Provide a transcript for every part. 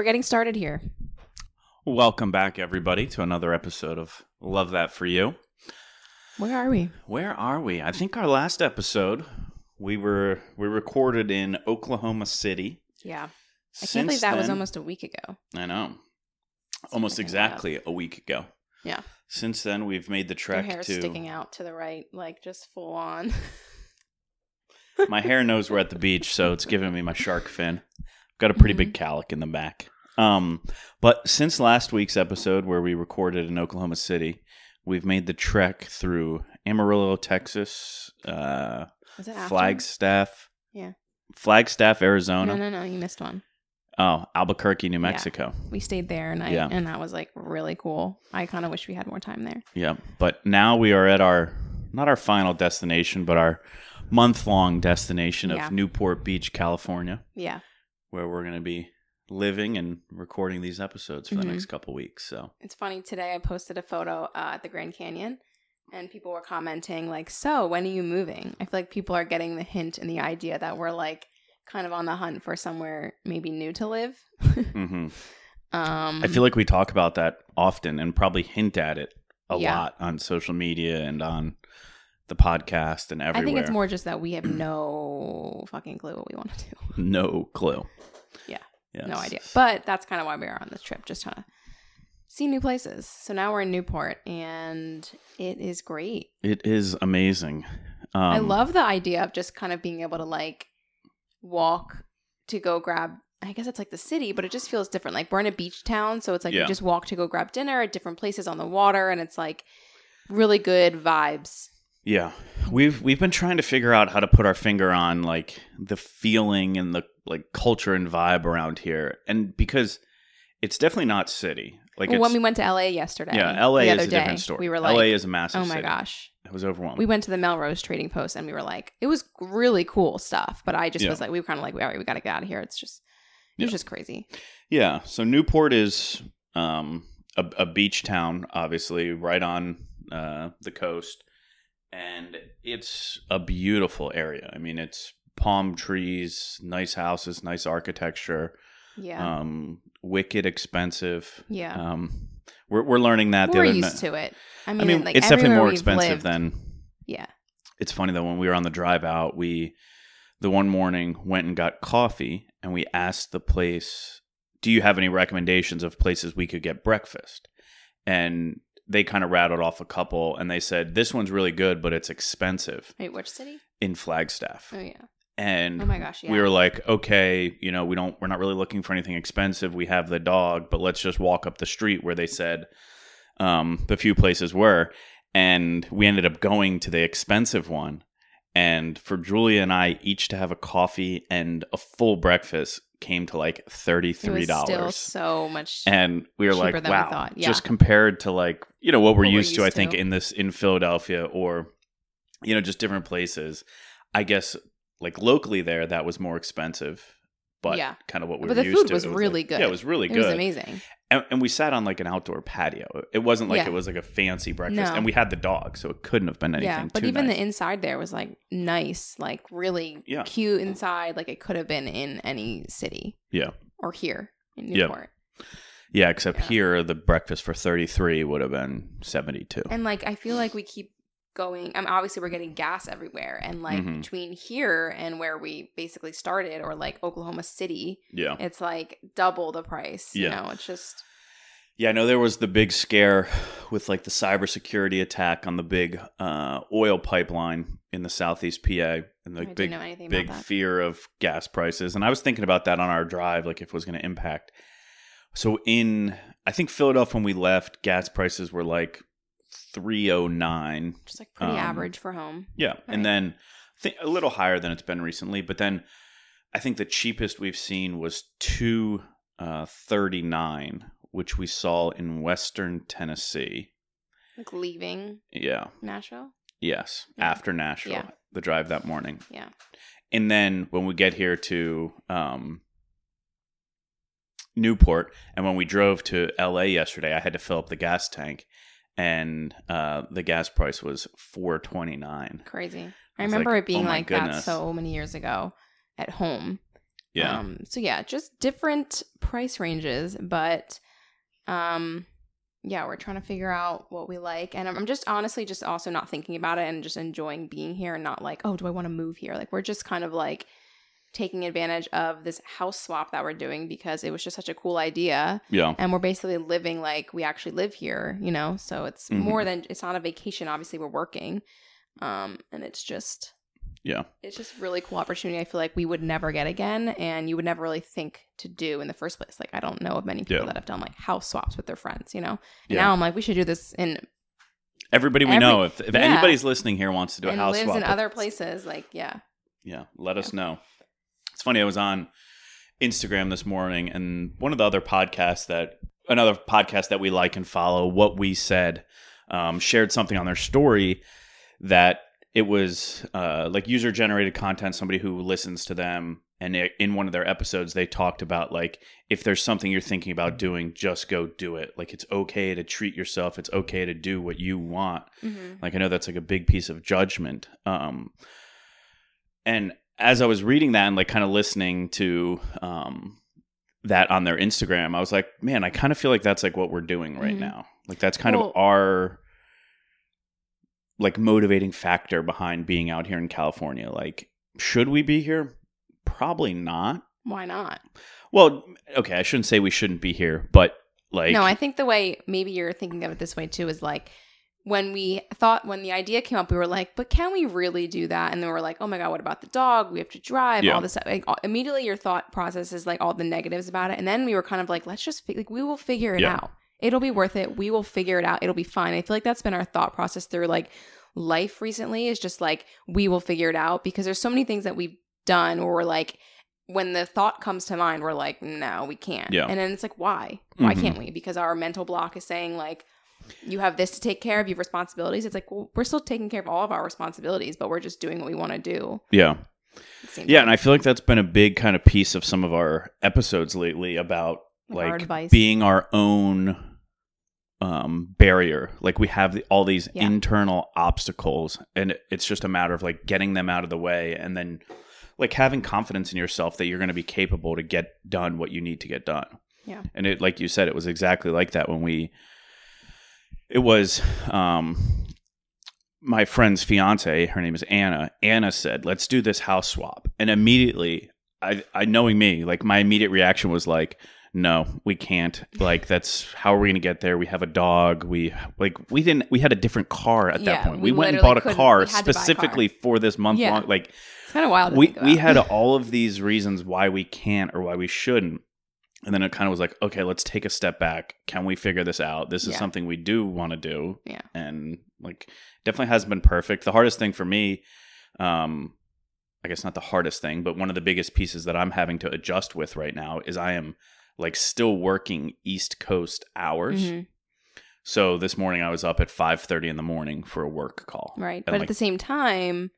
we're getting started here. Welcome back, everybody, to another episode of Love That For You. Where are we? Where are we? I think our last episode we were we recorded in Oklahoma City. Yeah. I Since can't believe that was almost a week ago. I know. Almost exactly a week ago. Yeah. Since then, we've made the Your trek hair's to. sticking out to the right, like just full on. My hair knows we're at the beach, so it's giving me my shark fin. Got a pretty big calic in the back. Um, but since last week's episode where we recorded in Oklahoma City, we've made the trek through Amarillo, Texas, uh, Was it after? Flagstaff, Yeah. Flagstaff, Arizona. No, no, no. You missed one. Oh, Albuquerque, New Mexico. We stayed there and I, Yeah. and that was like really cool. I kind of wish we had more time there. Yeah, but now we are at our not our final destination, but our month long destination of Yeah. Newport Beach, California, Yeah. Where we're going to be living and recording these episodes for the Mhm. next couple weeks. So It's funny. Today I posted a photo uh, at the Grand Canyon and people were commenting, like, so when are you moving? I feel like people are getting the hint and the idea that we're like kind of on the hunt for somewhere maybe new to live. hmm Um, I feel like we talk about that often and probably hint at it a Yeah. lot on social media and on the podcast and everywhere. I think it's more just that we have no fucking clue what we want to do. no clue. Yeah, Yes. No idea. But that's kind of why we are on this trip, just trying to see new places. So now we're in Newport and it is great. It is amazing. Um, I love the idea of just kind of being able to like walk to go grab I guess it's like the city, but it just feels different. Like we're in a beach town, so it's like Yeah. you just walk to go grab dinner at different places on the water and it's like really good vibes. Yeah. We've we've been trying to figure out how to put our finger on like the feeling and the like culture and vibe around here. And because it's definitely not city. Like Well, when we went to LA yesterday. Yeah, LA is a different story. We were like LA is a massive Oh my city. gosh. It was overwhelming. we went to the Melrose Trading Post and we were like, it was really cool stuff. But I just Yeah. was like, we were kind of like, all right, we got to get out of here. It's just, it's Yeah. just crazy. yeah. So Newport is um a, a beach town, obviously, right on uh the coast. And it's a beautiful area. I mean, it's palm trees, nice houses, nice architecture. Yeah. um wicked expensive yeah. um we're, we're learning that we're the other used to it. I i mean, mean like it's definitely more expensive lived- than Yeah. it's funny though when we were on the drive out we the one morning went and got coffee and we asked the place do you have any recommendations of places we could get breakfast and they kind of rattled off a couple and they said this one's really good but it's expensive Wait, which city? in flagstaff Oh, yeah. and Oh my gosh. Yeah. we were like, okay, you know, we don't, we're not really looking for anything expensive. We have the dog, but let's just walk up the street where they said um, the few places were. And we ended up going to the expensive one. And for Julia and I, each to have a coffee and a full breakfast came to like $33. still so much. and we were like, wow, thought, yeah. just compared to like, you know, what we're What we're used to, I think, in this, in Philadelphia or, you know, just different places. I guess like locally there, that was more expensive, but Yeah. kind of what we But were the food to. was really like- good. Yeah, it was really it good. It was amazing. And, and we sat on like an outdoor patio. It wasn't like Yeah. it was like a fancy breakfast. No. And we had the dog, so it couldn't have been anything Yeah. But even nice. the inside there was like nice, like really Yeah. cute inside. Like it could have been in any city yeah. or here in Yeah. Newport. Yeah, except Yeah. here the breakfast for 33 would have been 72. And like I feel like we keep going. I mean, obviously we're getting gas everywhere, and like Mhm. between here and where we basically started, or like Oklahoma City, yeah. it's like double the price. Yeah. You know, it's just Yeah, I know there was the big scare with like the cybersecurity attack on the big uh, oil pipeline in the southeast PA and the I big know big about that. fear of gas prices. And I was thinking about that on our drive, like if it was going to impact. So in I think Philadelphia when we left, gas prices were like three oh nine. just like pretty Um, average for home. Yeah, Right. and then think a little higher than it's been recently. But then I think the cheapest we've seen was two uh, thirty nine, which we saw in Western Tennessee. Like leaving Yeah. Nashville. Yes. Yeah. After Nashville, Yeah. the drive that morning. Yeah. And then when we get here to um, Newport, and when we drove to LA yesterday, I had to fill up the gas tank, and uh, the gas price was four twenty nine. Crazy. I I remember like, it being oh like that so many years ago at home. Yeah. Um, so yeah, just different price ranges, but um, yeah, we're trying to figure out what we like, and I'm just honestly just also not thinking about it and just enjoying being here, and not like, oh, do I want to move here? Like we're just kind of like taking advantage of this house swap that we're doing because it was just such a cool idea, yeah. and we're basically living like we actually live here, you know. So it's Mhm. more than it's not a vacation. Obviously, we're working, um, and it's just Yeah. it's just really cool opportunity. I feel like we would never get again, and you would never really think to do in the first place. Like I don't know of many people Yeah. that have done like house swaps with their friends, you know. And Yeah. now I'm like, we should do this in Everybody we Every- know, if, if yeah. anybody's listening here wants to do a house lives swap, in other places. Like yeah, Yeah, let us know. It's funny. I was on Instagram this morning, and one of the other podcasts that another podcast that we like and follow, what we said, um, shared something on their story that it was uh, like user generated content. Somebody who listens to them, and it, in one of their episodes, they talked about like if there's something you're thinking about doing, just go do it. Like it's okay to treat yourself. It's okay to do what you want. mm-hmm. Like I know that's like a big piece of judgment. Um and as I was reading that and like kind of listening to um that on their Instagram, I was like, man, I kind of feel like that's like what we're doing right Mhm. now. Like that's kind Well- of our like motivating factor behind being out here in California. Like should we be here? Probably not. why not? Well, okay, I shouldn't say we shouldn't be here, but like no, I think the way maybe you're thinking of it this way too is like when we thought when the idea came up, we were like, but can we really do that? And then we are like, oh my god, what about the dog? We have to drive Yeah. all this. Like, all- immediately, your thought process is like all the negatives about it, and then we were kind of like, let's just fi- like we will figure it Yeah. out. It'll be worth it. We will figure it out. It'll be fine. I feel like that's been our thought process through like life recently. Is just like we will figure it out because there's so many things that we've done where we're like. When the thought comes to mind, we're like, no, we can't. Yeah. And then it's like, why? Why Mhm. can't we? Because our mental block is saying, like, you have this to take care of, you have responsibilities. It's like, well, we're still taking care of all of our responsibilities, but we're just doing what we want to do. yeah. at the same Yeah, and I feel like that's been a big kind of piece of some of our episodes lately about Like our being our own um barrier. Like we have the, all these Yeah. internal obstacles and it's just a matter of like getting them out of the way and then like having confidence in yourself that you're going to be capable to get done what you need to get done. Yeah. And it like you said it was exactly like that when we it was um my friend's fiance, her name is Anna. Anna said, "Let's do this house swap." And immediately, I, I knowing me, like my immediate reaction was like, "No, we can't. Like that's how are we going to get there? We have a dog. We like we didn't. We had a different car at that point. we We, went and bought a car we had to buy a car. specifically for this month Yeah. long. Like It's kind of wild. We we had all of these reasons why we can't or why we shouldn't." And then it kind of was like, okay, let's take a step back. Can we figure this out? This is Yeah. something we do want to do yeah. and like definitely hasn't been perfect. The hardest thing for me, um, I guess not the hardest thing, but one of the biggest pieces that I'm having to adjust with right now is I am like still working East Coast hours. Mhm. So this morning I was up at 5:30 in the morning for a work call. Right. And, But at the same time,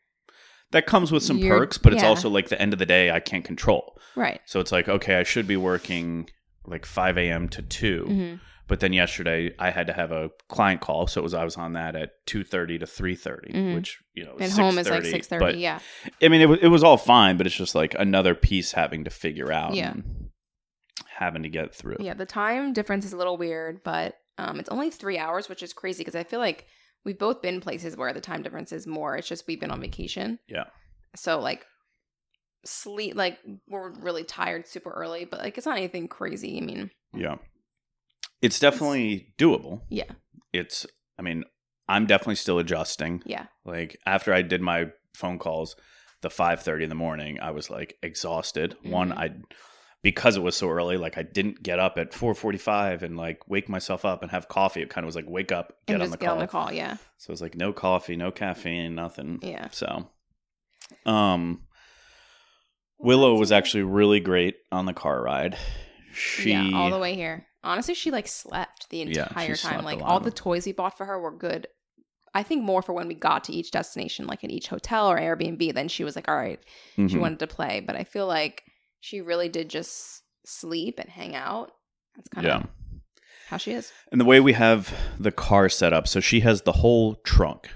that comes with some You're- perks, but it's yeah. also like the end of the day I can't control. right. So it's like okay, I should be working like 5 a.m. to 2 hmm but then yesterday I had to have a client call, so it was I was on that at two thirty to three Mhm. which you know, at home is like 6:30, six But thirty. Yeah. I mean, it was it was all fine, but it's just like another piece having to figure out, Yeah. and having to get through. Yeah. The time difference is a little weird, but um, it's only three hours, which is crazy because I feel like we've both been places where the time difference is more. It's just we've been on vacation. Yeah. So like sleep like we're really tired super early, but like it's not anything crazy. I mean, Yeah. It's definitely doable. yeah. It's, I mean, I'm definitely still adjusting. Yeah. Like after I did my phone calls, the 5:30 in the morning, I was like exhausted. One, Mhm. I because it was so early, like I didn't get up at 4:45 and like wake myself up and have coffee. It kind of was like wake up, get on the get call. on the call. Yeah. So it was like no coffee, no caffeine, nothing. Yeah. So, um, Willow was actually really great on the car ride. She yeah, all the way here. Honestly, she like slept the entire she time. Like all the toys we bought for her were good. I think more for when we got to each destination, like at each hotel or Airbnb. Then she was like, "All right," she Mhm. wanted to play. But I feel like she really did just sleep and hang out. That's kind of yeah. how she is. And the way we have the car set up, so she has the whole trunk,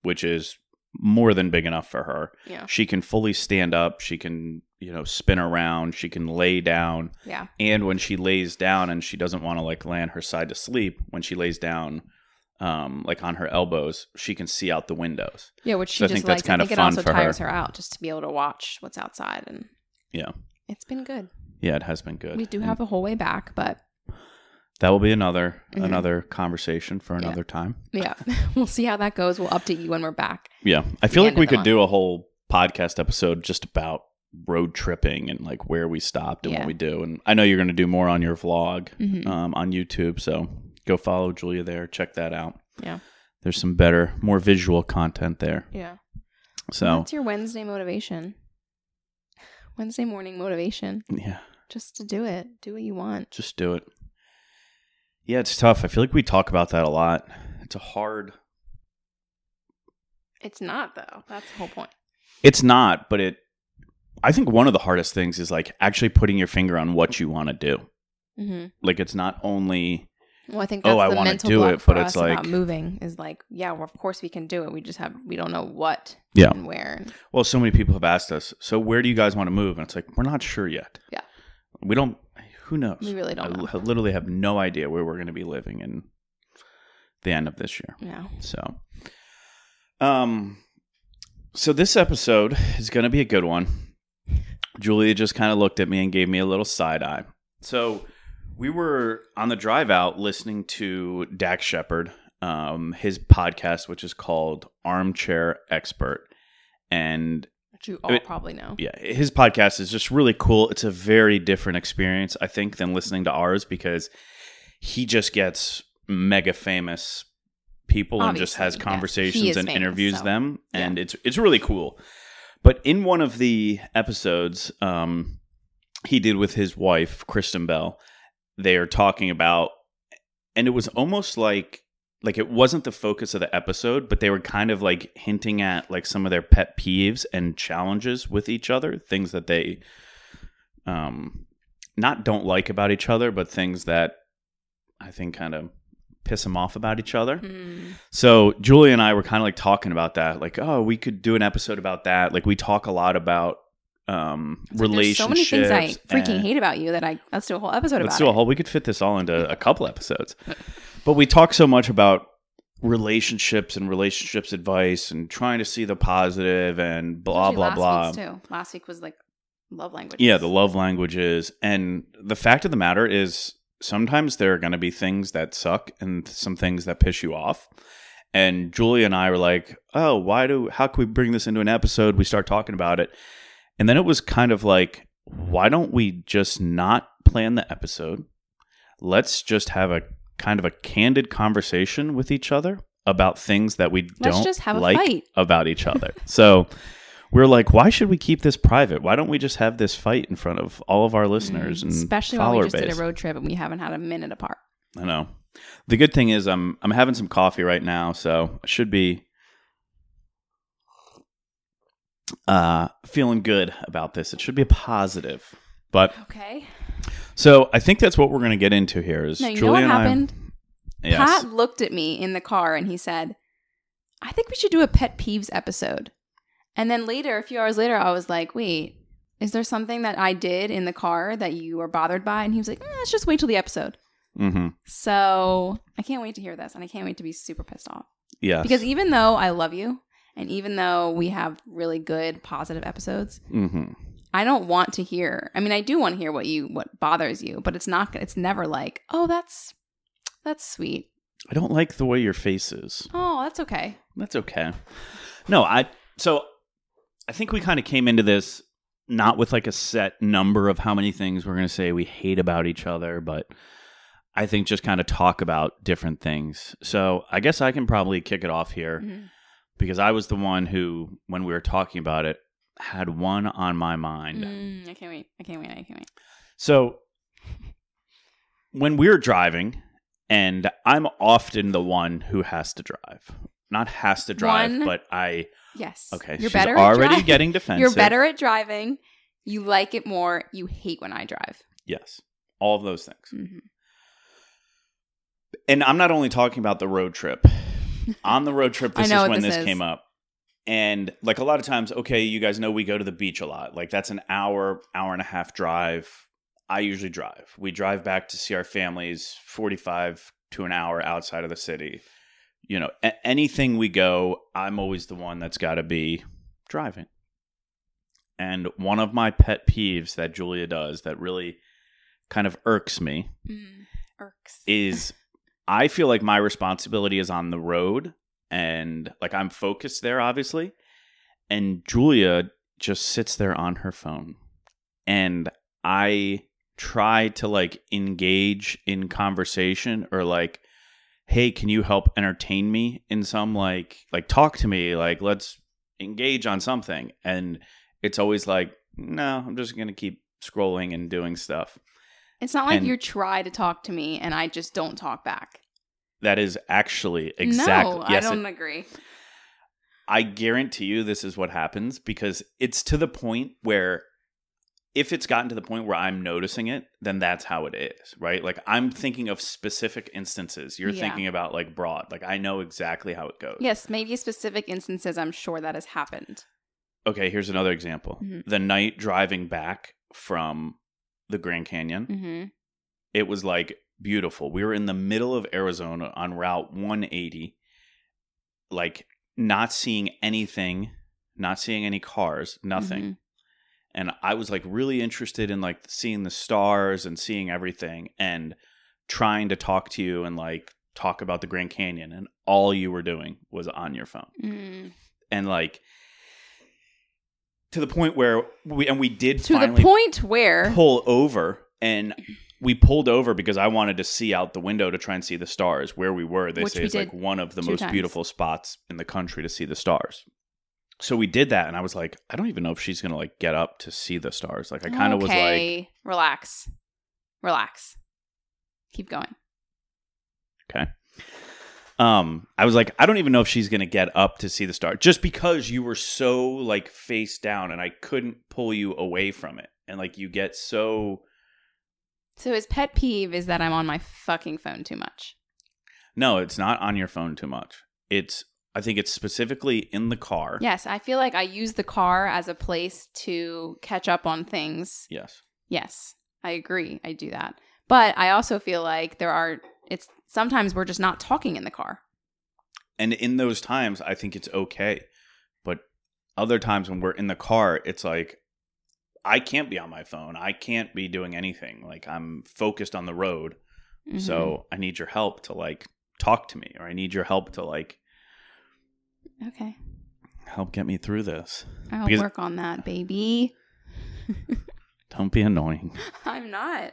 which is more than big enough for her. Yeah. She can fully stand up. She can, you know, spin around. She can lay down. Yeah. And when she lays down and she doesn't want to like lay on her side to sleep, when she lays down, um, like on her elbows, she can see out the windows. Yeah, which she So I just think that's likes. I think it fun also for her. tires her. out just to be able to watch what's outside, and Yeah. It's been good. Yeah, it has been good. We do And have a whole way back, but that will be another Mhm. another conversation for Yeah. another time. yeah, we'll see how that goes. We'll update you when we're back. Yeah. I feel like we could do a whole podcast episode just about road tripping and like where we stopped and Yeah. what we do. And I know you're going to do more on your vlog Mhm. um, on YouTube. So go follow Julia there. Check that out. Yeah. There's some better, more visual content there. Yeah. So, What's your Wednesday motivation? Wednesday morning motivation. yeah, Just to do it. Do what you want. just do it. Yeah, it's tough. I feel like we talk about that a lot. It's a hard, It's not though. That's the whole point. it's not, but it, I think one of the hardest things is like actually putting your finger on what you want to do. hmm Like it's not only Well, I think Oh, that's I the wanna mental do it, but it's like- moving is like, yeah, well, of course we can do it. We just have we don't know what Yeah. and where. Well, so many people have asked us, so where do you guys want to move? And it's like, we're not sure yet. Yeah. We don't, who knows? We really don't I literally have no idea where we're going to be living in the end of this year. Yeah. So, um, so this episode is going to be a good one. Julia just kind of looked at me and gave me a little side eye. So, we were on the drive out listening to Dax Shepard, um, his podcast, which is called Armchair Expert. And Which you all It- probably know. yeah, his podcast is just really cool. It's a very different experience, I think, than listening to ours because he just gets mega famous people and just has conversations and famous, interviews so, them, yeah. and it's it's really cool. But in one of the episodes, um, he did with his wife Kristen Bell, they are talking about, and it was almost like like it wasn't the focus of the episode, but they were kind of like hinting at like some of their pet peeves and challenges with each other, things that they um not don't like about each other, but things that I think kind of piss them off about each other. Mm. So Julie and I were kind of like talking about that, like, oh, we could do an episode about that. Like we talk a lot about um like, relationships. There's so many things I freaking hate about you that I let's do a whole episode Let's about do a it. whole. We could fit this all into a couple episodes, but we talk so much about relationships and relationships advice and trying to see the positive and blah Especially blah blah. too. Last week was like love language. Yeah, the love languages. And the fact of the matter is, sometimes there are going to be things that suck and some things that piss you off. And Julie and I were like, oh, why do, how can we bring this into an episode? We start talking about it. And then it was kind of like, why don't we just not plan the episode? Let's just have a kind of a candid conversation with each other about things that we Let's don't just have a like fight. about each other. so we're like, why should we keep this private? Why don't we just have this fight in front of all of our listeners Mhm. and especially when we just base? did a road trip and we haven't had a minute apart. I know. The good thing is I'm I'm having some coffee right now, so I should be uh feeling good about this. It should be a positive. But Okay. so I think that's what we're going to get into here is No, you Julie know what happened? I Yes. Pat looked at me in the car and he said, I think we should do a pet peeves episode. And then later, a few hours later, I was like, wait, is there something that I did in the car that you were bothered by? And he was like, eh, let's just wait till the episode. Mhm. So I can't wait to hear this and I can't wait to be super pissed off. Yeah. Because even though I love you and even though we have really good positive episodes, mhm. I don't want to hear. I mean, I do want to hear what you what bothers you, but it's not it's never like, "Oh, that's that's sweet." I don't like the way your face is. Oh, that's okay. That's okay. No, I so I think we kind of came into this not with like a set number of how many things we're going to say we hate about each other, but I think just kind of talk about different things. So, I guess I can probably kick it off here Mhm. Because I was the one who when we were talking about it had one on my mind. Mm, I can't wait. I can't wait. I can't wait. So when we're driving, and I'm often the one who has to drive. Not has to drive, One- but I Yes. okay. You're she's better already getting defensive. You're better at driving. You like it more. You hate when I drive. Yes, all of those things. hmm And I'm not only talking about the road trip. On the road trip, this is when this this is. came up. and like a lot of times, okay, you guys know we go to the beach a lot. Like that's an hour, hour and a half drive. I usually drive. We drive back to see our families 45 to an hour outside of the city. You know, a- anything we go, I'm always the one that's got to be driving. And one of my pet peeves that Julia does that really kind of irks me Mm, irks. is I feel like my responsibility is on the road and like I'm focused there obviously. And Julia just sits there on her phone. And I try to like engage in conversation or like hey can you help entertain me in some like like talk to me? Like let's engage on something. And it's always like no I'm just going to keep scrolling and doing stuff. It's not like and- you try to talk to me and I just don't talk back. That is actually exactly No, yes I don't agree. I guarantee you this is what happens because it's to the point where if it's gotten to the point where I'm noticing it, then that's how it is, right? Like I'm thinking of specific instances. You're Yeah. thinking about like broad. Like I know exactly how it goes. Yes, maybe specific instances I'm sure that has happened. Okay, here's another example. Mhm. The night driving back from the Grand Canyon, hmm it was like beautiful. We were in the middle of Arizona on Route 180, like not seeing anything, not seeing any cars, nothing. Mhm. And I was like really interested in like seeing the stars and seeing everything and trying to talk to you and like talk about the Grand Canyon and all you were doing was on your phone. Mm. And like to the point where we and we did To finally the point where pull over and we pulled over because I wanted to see out the window to try and see the stars where we were. They Which say we it's like one of the most times. beautiful spots in the country to see the stars. So we did that and I was like, I don't even know if she's going to like get up to see the stars. Like I kind of was like relax, relax, keep going. Okay. Um, I was like, I don't even know if she's gonna get up to see the star, just because you were so like face down, and I couldn't pull you away from it, and like you get so. So his pet peeve is that I'm on my fucking phone too much. No, it's not on your phone too much. It's I think it's specifically in the car. Yes, I feel like I use the car as a place to catch up on things. Yes. Yes, I agree. I do that. But I also feel like there are it's sometimes we're just not talking in the car. And in those times, I think it's okay, but other times when we're in the car, it's like I can't be on my phone. I can't be doing anything. Like I'm focused on the road. Mhm. So I need your help to like talk to me, or I need your help to like okay, help get me through this. I'll Because- work on that, baby. Don't be annoying. I'm not.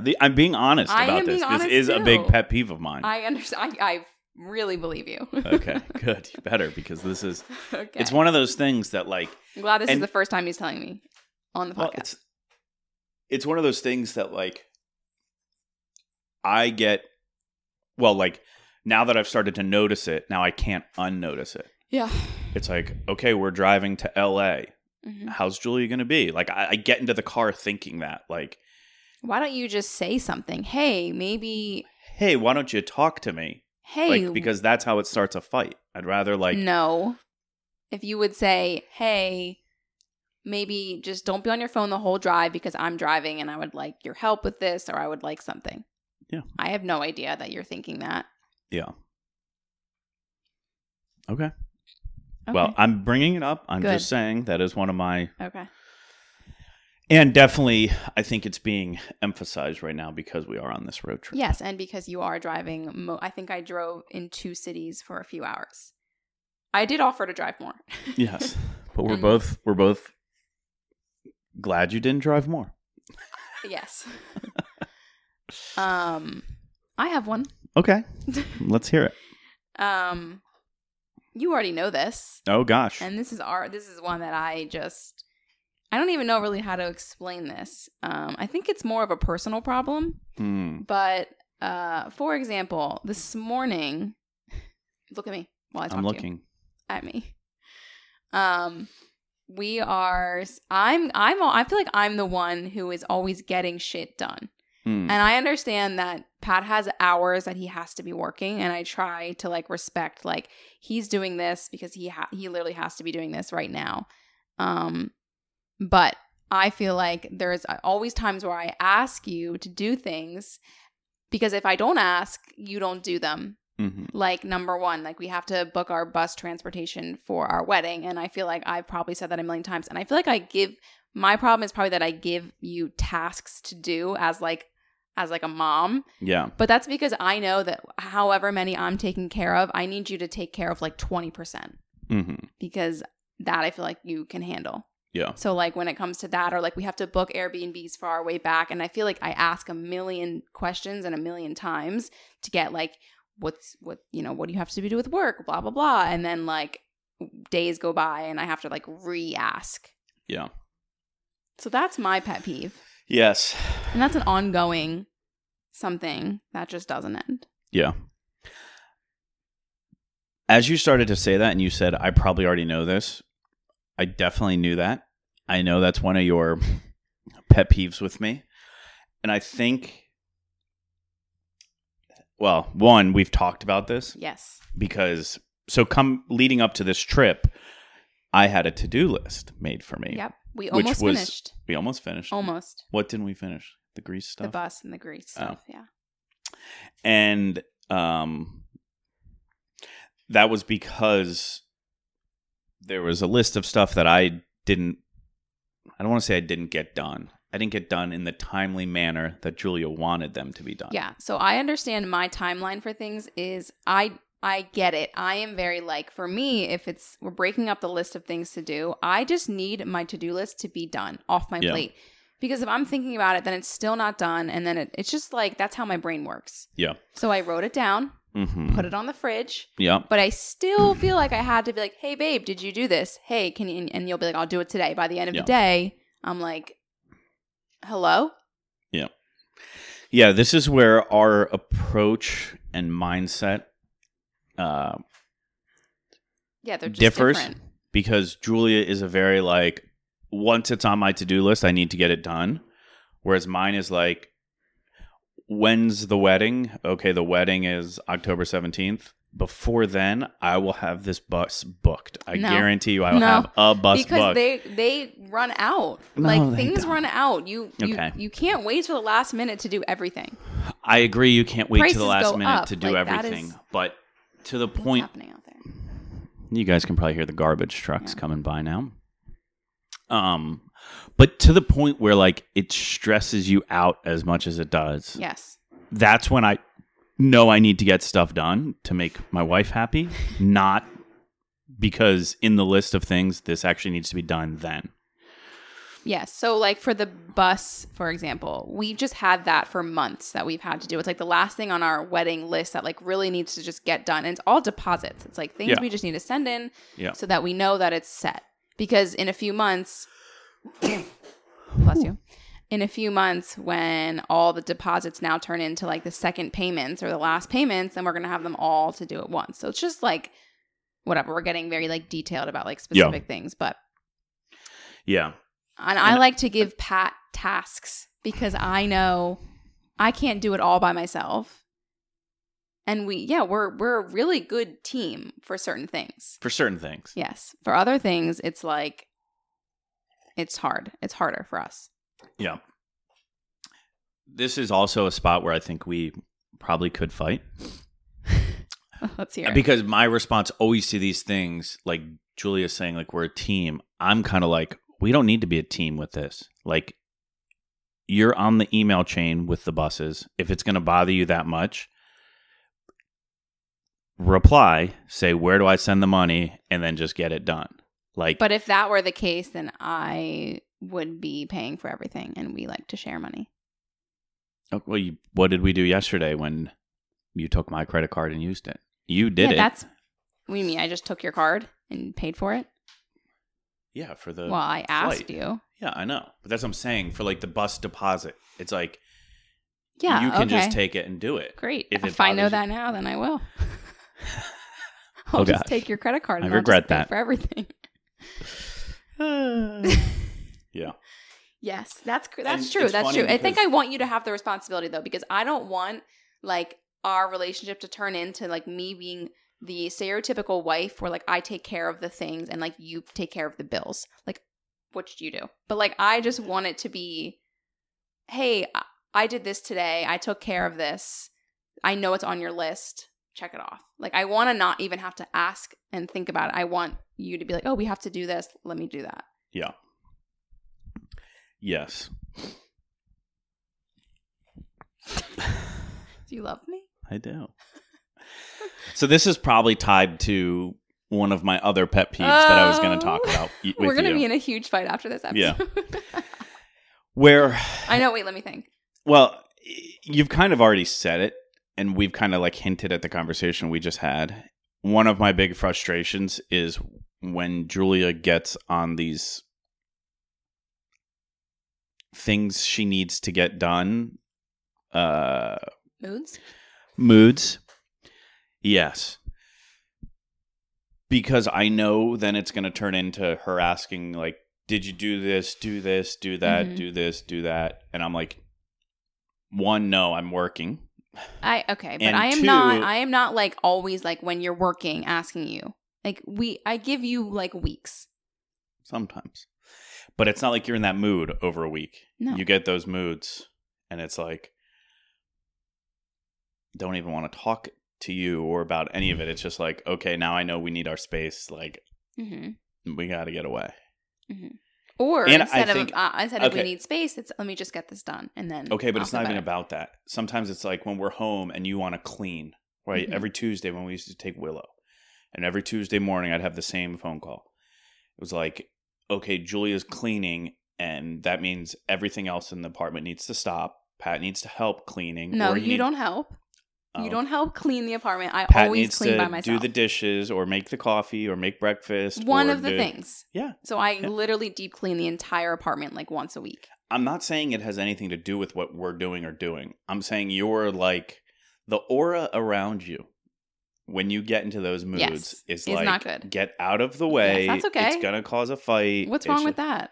The, I'm being honest I about this. This is a big pet peeve of mine. I understand. I, I really believe you. okay, good. Better because this is okay. it's one of those things that like I'm glad this is the first time he's telling me on the well, podcast. it's it's one of those things that like I get well like now that I've started to notice it, now I can't unnotice it. yeah. It's like, okay, we're driving to LA. Mhm. How's Julia going to be? Like I, I get into the car thinking that like Why don't you just say something? Hey, maybe. hey, why don't you talk to me? Hey, Like because that's how it starts a fight. I'd rather like no. If you would say, hey, maybe just don't be on your phone the whole drive because I'm driving and I would like your help with this or I would like something. Yeah. I have no idea that you're thinking that. yeah. Okay. Okay. Well, I'm bringing it up. I'm Good. just saying that is one of my okay. and definitely I think it's being emphasized right now because we are on this road trip. Yes, and because you are driving, mo- I think I drove in two cities for a few hours. I did offer to drive more. Yes. But we're both we're both glad you didn't drive more. yes. um, I have one. Okay. Let's hear it. Um, you already know this, Oh gosh. and this is our. This is one that I just. I don't even know really how to explain this. Um, I think it's more of a personal problem. Hmm. But uh, for example, this morning, look at me while I talk I'm to you. looking. at me. Um, we are. I'm. I'm. I feel like I'm the one who is always getting shit done. Mm. And I understand that Pat has hours that he has to be working and I try to like respect like he's doing this because he ha- he literally has to be doing this right now. Um but I feel like there's always times where I ask you to do things because if I don't ask, you don't do them. Mhm. Like number 1, like we have to book our bus transportation for our wedding and I feel like I've probably said that a million times and I feel like I give my problem is probably that I give you tasks to do as like as like a mom Yeah. but that's because I know that however many I'm taking care of, I need you to take care of like 20% hmm because that I feel like you can handle. Yeah. So like when it comes to that or like we have to book Airbnbs for our way back and I feel like I ask a million questions and a million times to get like what's what you know what do you have to do with work blah blah blah and then like days go by and I have to like re-ask. Yeah. So that's my pet peeve. Yes. And that's an ongoing something that just doesn't end. Yeah. As you started to say that and you said, I probably already know this, I definitely knew that. I know that's one of your pet peeves with me. And I think, well, one, we've talked about this Yes. because, so come leading up to this trip, I had a to do list made for me. Yep. We Which almost was- finished. We almost finished. Almost. What didn't we finish? The grease stuff? The bus and the grease Oh. stuff. Yeah. and um that was because there was a list of stuff that I didn't I don't want to say I didn't get done. I didn't get done in the timely manner that Julia wanted them to be done. Yeah. So I understand my timeline for things is I I get it. I am very like for me if it's we're breaking up the list of things to do, I just need my to-do list to be done off my Yeah. plate. Because if I'm thinking about it then it's still not done and then it, it's just like that's how my brain works. Yeah. So I wrote it down, Mm-hmm. put it on the fridge, Yeah. but I still feel like I had to be like, "Hey babe, did you do this? Hey, can you?" And you'll be like, "I'll do it today." By the end of Yeah. the day, I'm like, "Hello." Yeah, Yeah, this is where our approach and mindset uh Yeah, they're just Differs. different. because Julia is a very like once it's on my to-do list, I need to get it done. Whereas mine is like when's the wedding? Okay, the wedding is October 17th. Before then, I will have this bus booked. I No. guarantee you I will No. have a bus because booked. they they run out. No, like things don't. run out. You you Okay. you can't wait till the last minute to do everything. I agree you can't wait to Prices the last minute to do Like, everything. But to the point happening out there? you guys can probably hear the garbage trucks Yeah. coming by now. Um but to the point where like it stresses you out as much as it does. Yes. that's when I know I need to get stuff done to make my wife happy, not because in the list of things this actually needs to be done then. Yes. So like for the bus, for example, we just had that for months that we've had to do. It's like the last thing on our wedding list that like really needs to just get done. And it's all deposits. It's like things Yeah. we just need to send in Yeah. so that we know that it's set. Because in a few months bless you. In a few months when all the deposits now turn into like the second payments or the last payments, then we're gonna have them all to do at once. So it's just like whatever. We're getting very like detailed about like specific things. But Yeah. and I And- like to give Pat tasks because I know I can't do it all by myself. And we, yeah, we're we're a really good team for certain things. For certain things. Yes, for other things, it's like it's hard. It's harder for us. Yeah. This is also a spot where I think we probably could fight Let's hear. it. because my response always to these things like Julia's saying like we're a team, I'm kind of like we don't need to be a team with this. Like you're on the email chain with the buses. If it's going to bother you that much, reply, say where do I send the money and then just get it done. Like But if that were the case, then I would be paying for everything, and we like to share money. oh, well, you, what did we do yesterday when you took my credit card and used it? You did yeah, it. that's. What you mean? I just took your card and paid for it? yeah, for the well, I asked flight. you. Yeah, I know. But that's what I'm saying for like the bus deposit. It's like Yeah, you can okay. just take it and do it. Great. If If, I know bothers that now, then I will. I'll Oh, just gosh. take your credit card. I And I'll regret that. for everything. yeah. Yes, that's that's And true. That's true. I think I want you to have the responsibility though, because I don't want like our relationship to turn into like me being the stereotypical wife where like I take care of the things and like you take care of the bills. Like, what which you do. But like, I just want it to be, hey, I- I did this today. I took care of this. I know it's on your list. Check it off. Like, I want to not even have to ask and think about it. I want you to be like, oh, we have to do this. Let me do that. Yeah. Yes. Do you love me? I do. so this is probably tied to one of my other pet peeves that I was going Oh. to talk about y- with We're gonna be in a huge fight after this episode. Yeah. where I know. Wait, let me think. Well, you've kind of already said it, and we've kind of like hinted at the conversation we just had. One of my big frustrations is when Julia gets on these things she needs to get done uh Moods. moods yes because i know then it's going to turn into her asking like did you do this do this do that Mhm. do this do that and i'm like one no i'm working I okay, but I am not. I am not like always like when you're working asking you. Like we, I give you like weeks. sometimes but it's not like you're in that mood over a week No. you get those moods and it's like don't even want to talk to you or about any of it it's just like okay now i know we need our space like Mm-hmm. we got to get away Or And I instead of think- uh, instead of we need space, it's let me just get this done and then Okay, but I'll it's not even better. about that. Sometimes it's like when we're home and you want to clean, right? Mhm. Every Tuesday when we used to take Willow, and every Tuesday morning I'd have the same phone call. It was like, okay, Julia's cleaning, and that means everything else in the apartment needs to stop. Pat needs to help cleaning. No, or you need- don't help. Oh. You don't help clean the apartment. I Pat always needs clean to by do the dishes or make the coffee or make breakfast. One of the do- things. Yeah. So I Yeah. literally deep clean the entire apartment like once a week. I'm not saying it has anything to do with what we're doing or doing. I'm saying you're like the aura around you when you get into those moods Yes, is it's like not good. get out of the way. that's okay. It's gonna cause a fight. What's It's wrong ju- with that?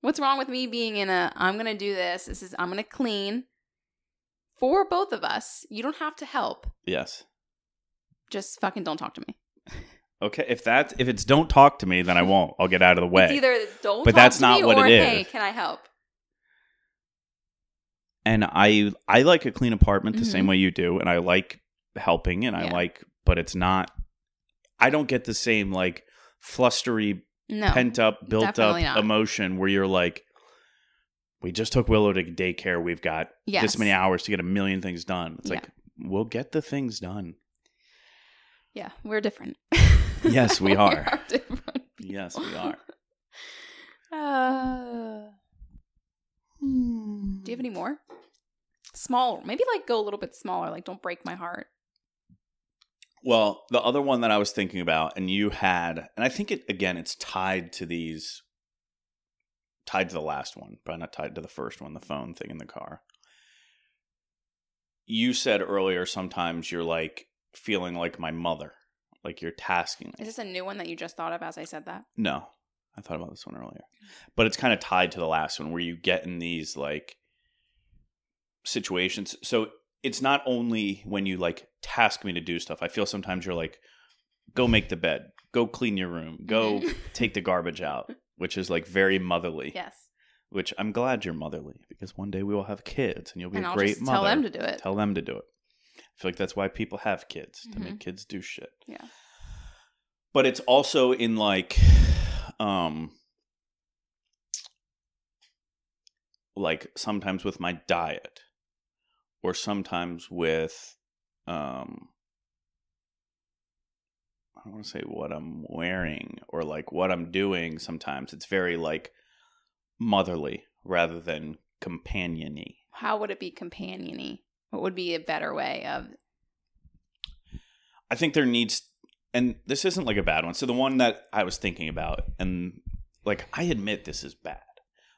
What's wrong with me being in a I'm to do this. This is I'm to clean for both of us. You don't have to help. Yes. Just fucking don't talk to me. Okay. If that's if it's don't talk to me, then I won't. I'll get out of the way. It's either don't But talk that's to not me what or it is. hey, can I help? and I I like a clean apartment the Mhm. same way you do, and I like helping, and I like, but it's not. I don't get the same like flustery No. pent up, built up not. emotion where you're like, we just took Willow to daycare. We've got yes. this many hours to get a million things done. It's Yeah. like, we'll get the things done. Yeah, we're different. Yes, we are. different. Yes, we are. Uh, do you have any more? Small, maybe like go a little bit smaller. Like, don't break my heart. Well, the other one that I was thinking about, and you had, and I think it again, it's tied to these, tied to the last one, but not tied to the first one, the phone thing in the car. You said earlier sometimes you're like feeling like my mother, like you're tasking. Is this a new one that you just thought of as I said that? No, I thought about this one earlier, but it's kind of tied to the last one where you get in these like situations. So it's not only when you like task me to do stuff. I feel sometimes you're like, go make the bed, go clean your room, go take the garbage out, which is like very motherly. yes. Which I'm glad you're motherly because one day we will have kids and you'll be And a I'll great mother. tell them to do it. Tell them to do it. I feel like that's why people have kids to Mhm. make kids do shit. Yeah. But it's also in like um like sometimes with my diet or sometimes with um I don't want to say what I'm wearing or like what I'm doing sometimes it's very like motherly rather than companiony. How would it be companiony? What would be a better way of? I think there needs, and this isn't like a bad one. So the one that I was thinking about, and like I admit this is bad.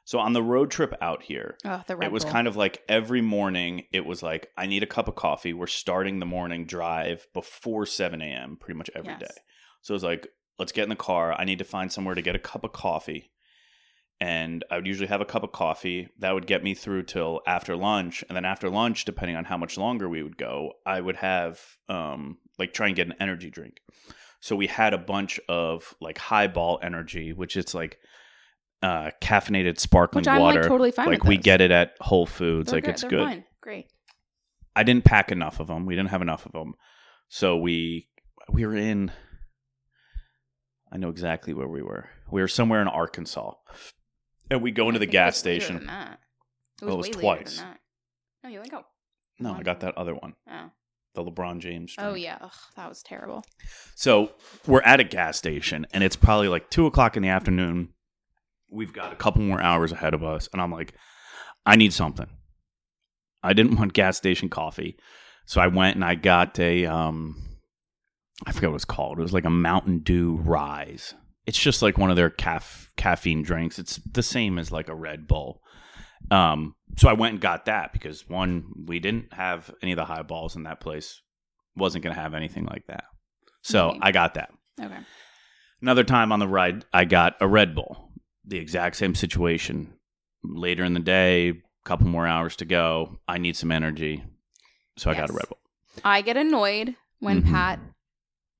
So on the road trip out here, Oh, it was Bull. kind of like every morning. It was like I need a cup of coffee. We're starting the morning drive before seven a.m. pretty much every day. Yes. So it was like, let's get in the car. I need to find somewhere to get a cup of coffee, and I would usually have a cup of coffee. That would get me through till after lunch, and then after lunch, depending on how much longer we would go, I would have um, like try and get an energy drink. So we had a bunch of like highball energy, which it's like uh caffeinated sparkling Which I'm water. like totally fine like we those. get it at Whole Foods. They're like good- it's they're good. fine. Great. I didn't pack enough of them. We didn't have enough of them. So we we were in I know exactly where we were. We were somewhere in Arkansas. And we go into the gas was station. It Oh, was, it was twice. No, you only go. No, I got that other one. Oh. The LeBron James. Oh drink. yeah. Ugh, that was terrible. So we're at a gas station and it's probably like two o'clock in the afternoon. We've got a couple more hours ahead of us. And I'm like, I need something. I didn't want gas station coffee. So I went and I got a um I forget what it's called. It was like a Mountain Dew Rise. It's just like one of their caf- caffeine drinks. It's the same as like a Red Bull. Um, so I went and got that because one, we didn't have any of the highballs in that place. Wasn't going to have anything like that. So Mhm. I got that. Okay. Another time on the ride, I got a Red Bull. The exact same situation. Later in the day, a couple more hours to go. I need some energy. So I got a Yes. Red Bull. I get annoyed when Mhm. Pat,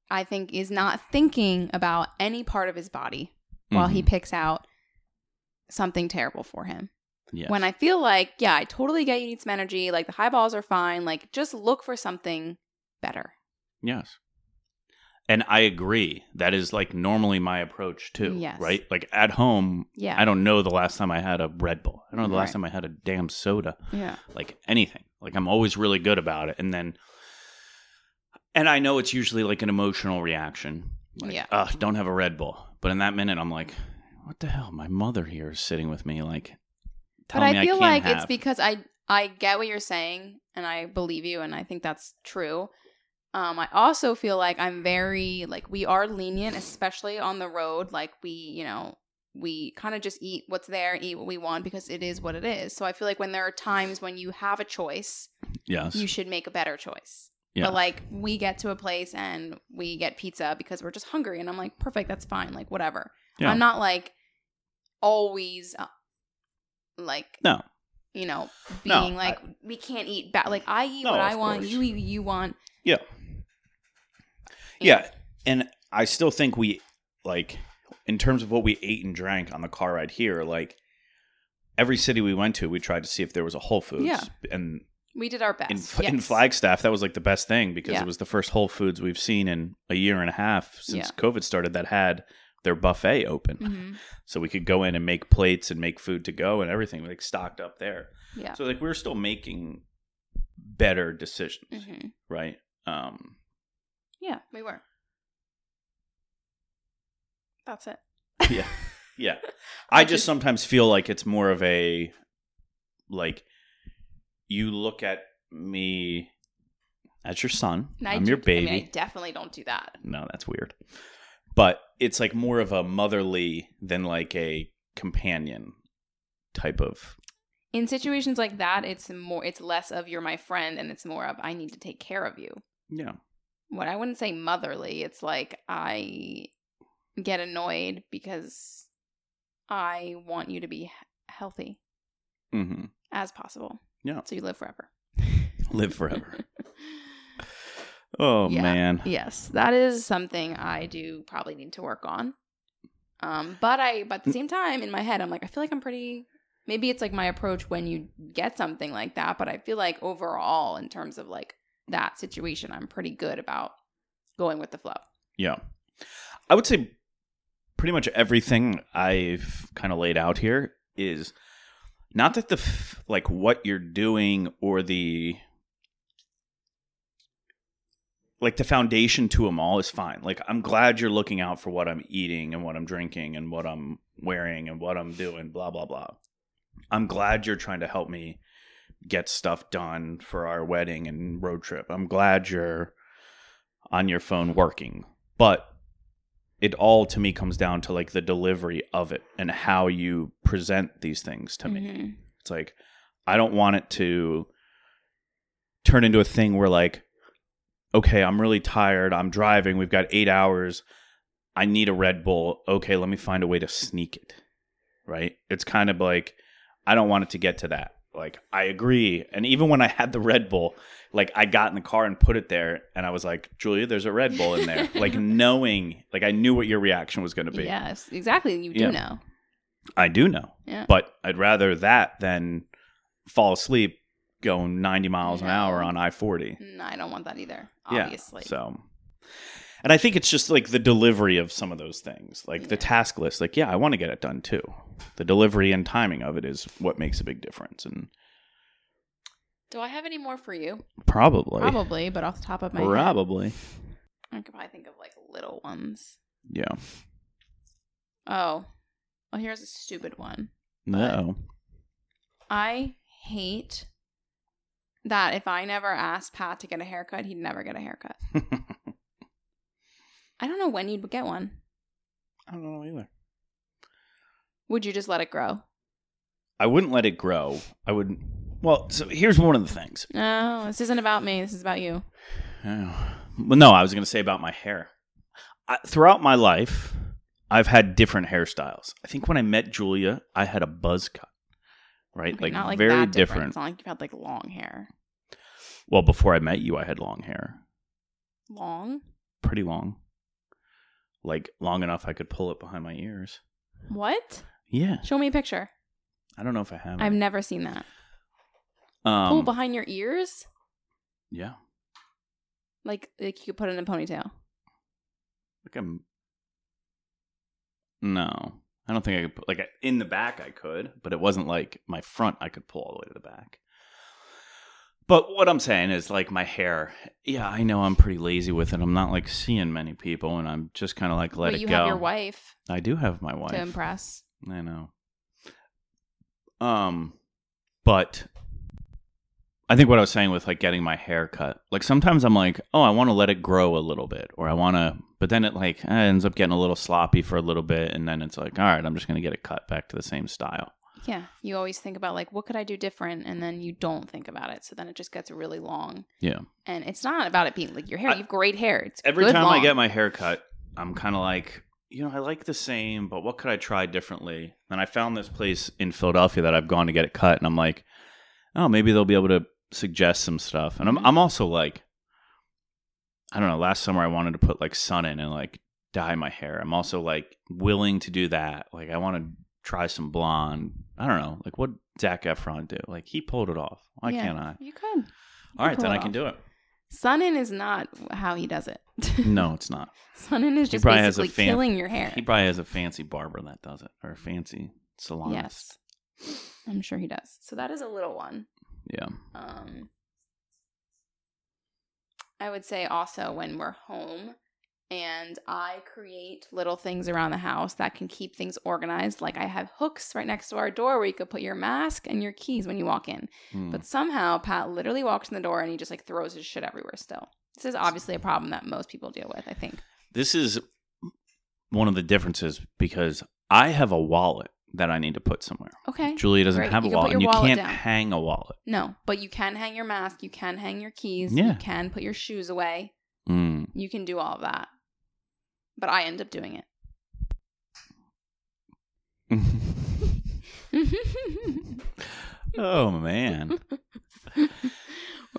I think, is not thinking about any part of his body while he Mhm. picks out something terrible for him. Yes. When I feel like, yeah, I totally get you need some energy. Like the highballs are fine. Like just look for something better. Yes. And I agree. That is like normally my approach too. Yes. Right? Like at home, Yeah. I don't know the last time I had a Red Bull. I don't know the last Right. time I had a damn soda. Yeah. Like anything. Like I'm always really good about it. And then and I know it's usually like an emotional reaction. Like, Yeah. Don't have a Red Bull. But in that minute I'm like, what the hell? My mother here is sitting with me like But I feel I like can't it's have. because I I get what you're saying and I believe you and I think that's true. Um, I also feel like I'm very like we are lenient, especially on the road. Like we, you know, we kind of just eat what's there, eat what we want because it is what it is. So I feel like when there are times when you have a choice, yes. you should make a better choice. Yeah. But like we get to a place and we get pizza because we're just hungry, and I'm like, perfect, that's fine, like whatever. Yeah. I'm not like always uh, like no. you know No, being like we can't eat bad. Like I eat No, what I want, course. you eat what you want. Yeah. Yeah, and I still think we like in terms of what we ate and drank on the car ride here, like every city we went to, we tried to see if there was a Whole Foods. Yeah. And We did our best. in, F- in. Flagstaff, that was like the best thing because Yeah. it was the first Whole Foods we've seen in a year and a half since Yeah. COVID started that had their buffet open. Mhm. So we could go in and make plates and make food to go and everything like stocked up there. Yeah. So like we were still making better decisions, hmm right? Um Yeah, we were. That's it. yeah yeah i just sometimes feel like it's more of a like you look at me as your son And I i'm do- your baby I, mean, I definitely don't do that. no that's weird but it's like more of a motherly than like a companion type of In situations like that, it's more. It's less of you're my friend, and it's more of I need to take care of you. yeah What I wouldn't say motherly. It's like I get annoyed because I want you to be he- healthy hmm as possible. Yeah. So you live forever. live forever oh Yeah. man Yes, that is something I do probably need to work on. Um, but I, but at the same time, in my head, I'm like, I feel like I'm pretty. Maybe it's like my approach when you get something like that, but I feel like overall, in terms of like that situation, I'm pretty good about going with the flow. Yeah. I would say pretty much everything I've kind of laid out here is not that the like what you're doing or the like the foundation to them all is fine. Like I'm glad you're looking out for what I'm eating and what I'm drinking and what I'm wearing and what I'm doing blah blah blah. I'm glad you're trying to help me get stuff done for our wedding and road trip. I'm glad you're on your phone working. But it all to me comes down to like the delivery of it and how you present these things to me. Mhm. It's like I don't want it to turn into a thing where like okay, I'm really tired. I'm driving. We've got 8 hours. I need a Red Bull. Okay, let me find a way to sneak it. right? It's kind of like I don't want it to get to that. Like I agree, and even when I had the Red Bull, like I got in the car and put it there, and I was like, Julia, there's a Red Bull in there, like knowing, like I knew what your reaction was going to be. Yes, exactly. You do Yeah. know. I do know, Yeah. but I'd rather that than fall asleep going 90 miles an hour on I 40. No, I don't want that either. Yeah, Obviously. So, and I think it's just like the delivery of some of those things, like the task list. Like, yeah, I want to get it done too. The delivery and timing of it is what makes a big difference, and do I have any more for you? probably, Probably, but off the top of my head, probably, I could probably think of like little ones. yeah. Oh, Well, here's a stupid one. No, I hate that if I never asked Pat to get a haircut, he'd never get a haircut. I don't know when you'd get one. I don't know either. Would you just let it grow? I wouldn't let it grow. I would. Well, so here's one of the things. No, this isn't about me. This is about you. Oh. Well, no, I was going to say about my hair. I, throughout my life, I've had different hairstyles. I think when I met Julia, I had a buzz cut, right? Okay, like, not like very that different. It's not like you've had like long hair. Well, before I met you, I had long hair, Long? pretty long, like long enough I could pull it behind my ears. What? Yeah, Show me a picture. I don't know if I have. I've it. never seen that. um, Pull behind your ears? yeah, Like like you could put it in a ponytail. like I'm. No, I don't think I could put like in the back. I could, but it wasn't like my front. I could pull all the way to the back. But what I'm saying is like my hair. Yeah, I know I'm pretty lazy with it. I'm not like seeing many people, and I'm just kind of like let but it you go. have your wife I do have my wife. to impress. I know. Um, but I think what I was saying with like getting my hair cut, like sometimes I'm like, oh, I want to let it grow a little bit, or I want to, but then it like eh, ends up getting a little sloppy for a little bit, and then it's like, all right, I'm just gonna get it cut back to the same style. Yeah. You always think about like what could I do different and then you don't think about it. So then it just gets really long. Yeah. And it's not about it being like your hair. I- you have great hair. It's Every time I get my hair cut, I'm kind of like, you know, I like the same, but what could I try differently? And I found this place in Philadelphia that I've gone to get it cut, and I'm like, oh, maybe they'll be able to suggest some stuff. And I'm, Mhm. I'm also like, I don't know. Last summer, I wanted to put like sun in and like dye my hair. I'm also like willing to do that. Like, I want to try some blonde. I don't know, like what Zac Efron do? Like he pulled it off. Why Yeah. can't I? You could. All right, then I can off. do it. Sun in is not how he does it. No, it's not. Sun in is just probably has a basically fan- killing your hair. He probably has a fancy barber that does it, or a fancy salon. yes. I'm sure he does. So that is a little one. Yeah. Um, I would say also when we're home and I create little things around the house that can keep things organized. Like I have hooks right next to our door where you could put your mask and your keys when you walk in. Hmm. But somehow Pat literally walks in the door and he just like throws his shit everywhere still. This is obviously a problem that most people deal with, I think. this is one of the differences because I have a wallet that I need to put somewhere. Okay. Julia doesn't Great. have a You put wallet, and you wallet can't down. hang a wallet. No, but you can hang your mask, you can hang your keys, Yeah. you can put your shoes away. Mm. You can do all of that. But I end up doing it. oh man, We're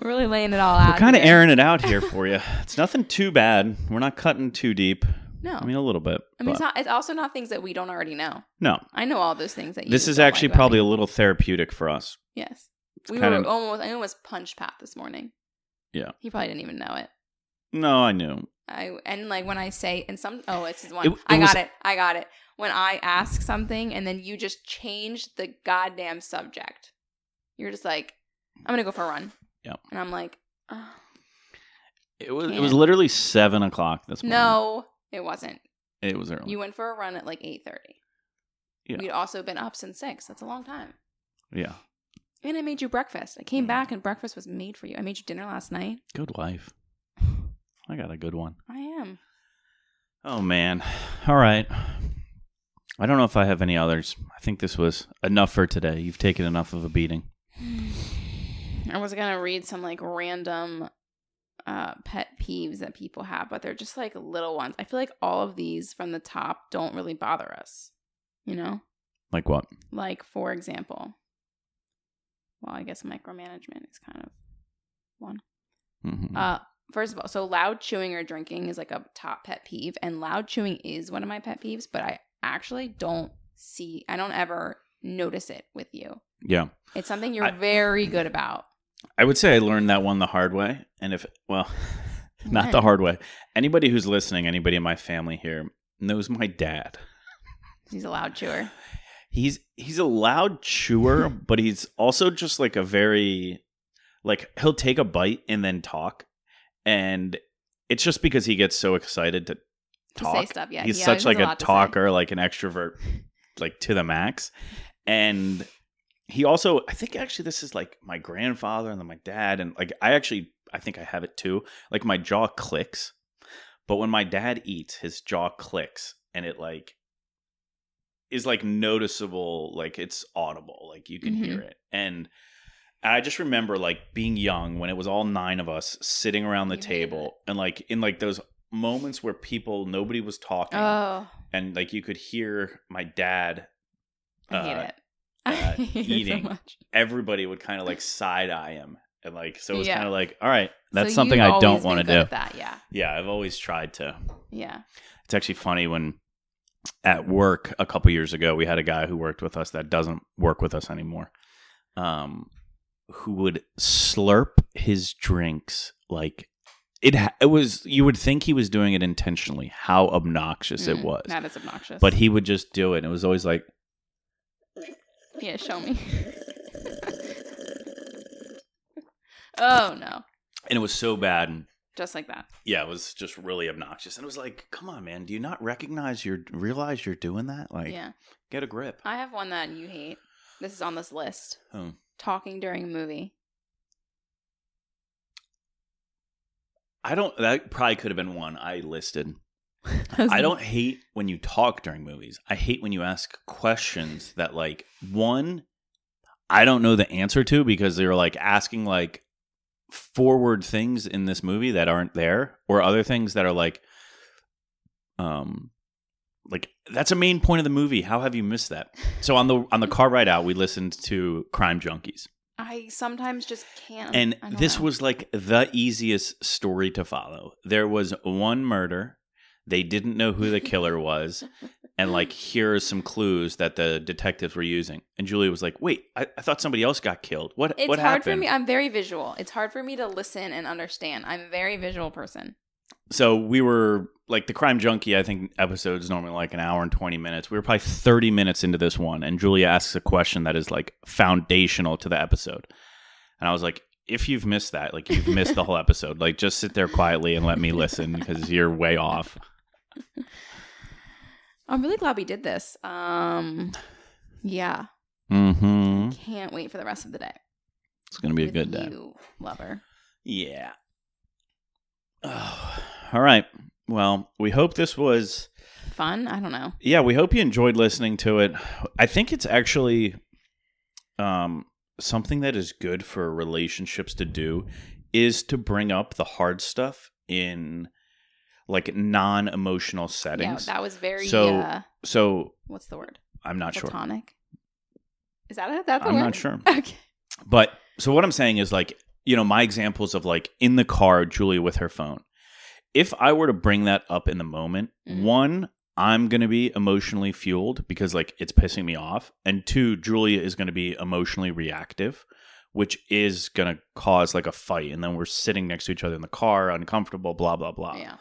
really laying it all out. we're kind of airing it out here for you. It's nothing too bad. We're not cutting too deep. No. I mean, a little bit. I mean, it's not. It's also not things that we don't already know. no, I know all those things that you. this is don't like actually probably me. a little therapeutic for us. yes. It's We were almost. I almost punched Pat this morning. Yeah. He probably didn't even know it. No, I knew. I and like when I say and some. Oh, it's one. It- it I was- got it. I got it. When I ask something and then you just change the goddamn subject. You're just like, I'm gonna go for a run. Yep. And I'm like, oh, It was. It was literally seven o'clock this morning. no, it wasn't. it was early. You went for a run at like eight thirty. Yeah. We'd also been up since six. That's a long time. yeah, And I made you breakfast. I came mm. back and breakfast was made for you. I made you dinner last night. good life. I got a good one. I am. Oh man. All right. I don't know if I have any others. I think this was enough for today. You've taken enough of a beating. I was gonna read some like random uh pet peeves that people have, but they're just like little ones. I feel like all of these from the top don't really bother us. You know? Like what? Like, for example, well, I guess micromanagement is kind of one. Mhm. Uh, first of all, so loud chewing or drinking is like a top pet peeve, and loud chewing is one of my pet peeves, but I actually don't see, I don't ever notice it with you. yeah. It's something you're I- very good about. I would say I learned that one the hard way. And if, well, not the hard way. Anybody who's listening, anybody in my family here knows my dad. He's a loud chewer. He's he's a loud chewer, but he's also just like a very like he'll take a bite and then talk. And it's just because he gets so excited to To talk. say stuff, yeah. he's he such like a, to say. talker, like an extrovert, like to the max. And he also, I think actually this is like my grandfather and then my dad, and like I actually, I think I have it too. Like my jaw clicks, but when my dad eats, his jaw clicks, and it like is like noticeable, like it's audible, like you can Mhm. hear it. And I just remember like being young when it was all nine of us sitting around the You table, and like in like those moments where people nobody was talking Oh, and like you could hear my dad uh, uh, eating. so much. everybody would kind of like side eye him and like so it was Yeah. kind of like all right that's So something i don't want to do That, yeah, yeah i've always tried to yeah. it's actually funny when at work a couple years ago we had a guy who worked with us that doesn't work with us anymore um who would slurp his drinks like it it was you would think he was doing it intentionally how obnoxious it Mm, was That is obnoxious. but he would just do it and it was always like yeah, show me. oh no, and it was so bad and just like that. yeah, it was just really obnoxious. And it was like, come on, man, do you not recognize you're realize you're doing that? Like, yeah, get a grip. I have one that you hate. This is on this list. Oh. Talking during a movie. I don't. That probably could have been one I listed. I don't hate when you talk during movies. I hate when you ask questions that, like, one, I don't know the answer to because they're like asking like forward things in this movie that aren't there, or other things that are like, um, like that's a main point of the movie. How have you missed that? So on the on the car ride out, we listened to Crime Junkies. I sometimes just can't. And this know. was like the easiest story to follow. There was one murder. They didn't know who the killer was. And like, here are some clues that the detectives were using. And Julia was like, wait, I, I thought somebody else got killed. What, It's what hard for happened? me. I'm very visual. It's hard for me to listen and understand. I'm a very visual person. So we were like the crime junkie i think episodes normally like an hour and 20 minutes. We were probably 30 minutes into this one and julia asks a question that is like foundational to the episode. And i was like if you've missed that like you've missed the whole episode like just sit there quietly and let me listen because you're way off. I'm really glad we did this. Um, yeah, mm-hmm. Can't wait for the rest of the day. it's gonna be a good day. you, lover. yeah. Oh, all right well we hope this was Fun? I don't know. yeah we hope you enjoyed listening to it i think it's actually um something that is good for relationships to do is to bring up the hard stuff in like non-emotional settings. Yeah, that was very. So, uh, so what's the word? i'm not sure Platonic. Is that a, that the word? i'm word? not sure Okay. But so what I'm saying is like, you know, my examples of like in the car, Julia with her phone. If I were to bring that up in the moment, Mhm. one, I'm going to be emotionally fueled because like it's pissing me off. And two, Julia is going to be emotionally reactive, which is going to cause like a fight. And then we're sitting next to each other in the car, uncomfortable, blah, blah, blah Yeah.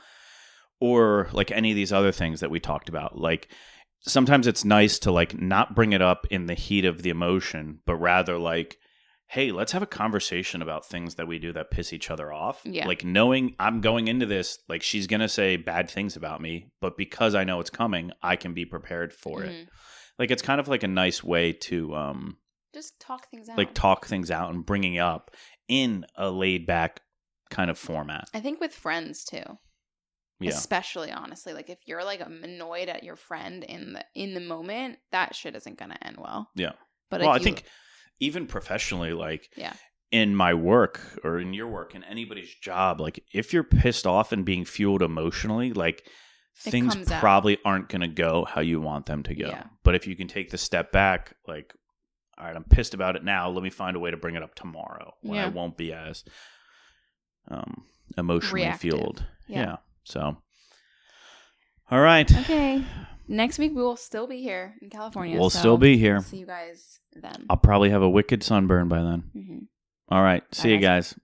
or like any of these other things that we talked about like sometimes it's nice to like not bring it up in the heat of the emotion but rather like hey let's have a conversation about things that we do that piss each other off Yeah. like knowing i'm going into this like she's gonna say bad things about me but because i know it's coming i can be prepared for it Mhm. like it's kind of like a nice way to um Just talk things out. like talk things out and bringing up in a laid back kind of format I think with friends too. yeah Especially honestly, like if you're like annoyed at your friend in the in the moment, that shit isn't gonna end well. Yeah. But well, I you- think even professionally, like Yeah. in my work or in your work, in anybody's job, like if you're pissed off and being fueled emotionally, like It things comes out. probably aren't going to go how you want them to go. Yeah. But if you can take the step back, like, all right, I'm pissed about it now. Let me find a way to bring it up tomorrow when I won't be as um, emotionally Reactive. fueled. Yeah. Yeah. So, all right. Okay. Next week we will still be here in California. We'll so still be here. See you guys then. I'll probably have a wicked sunburn by then. Mhm. All right. See Bye, you guys.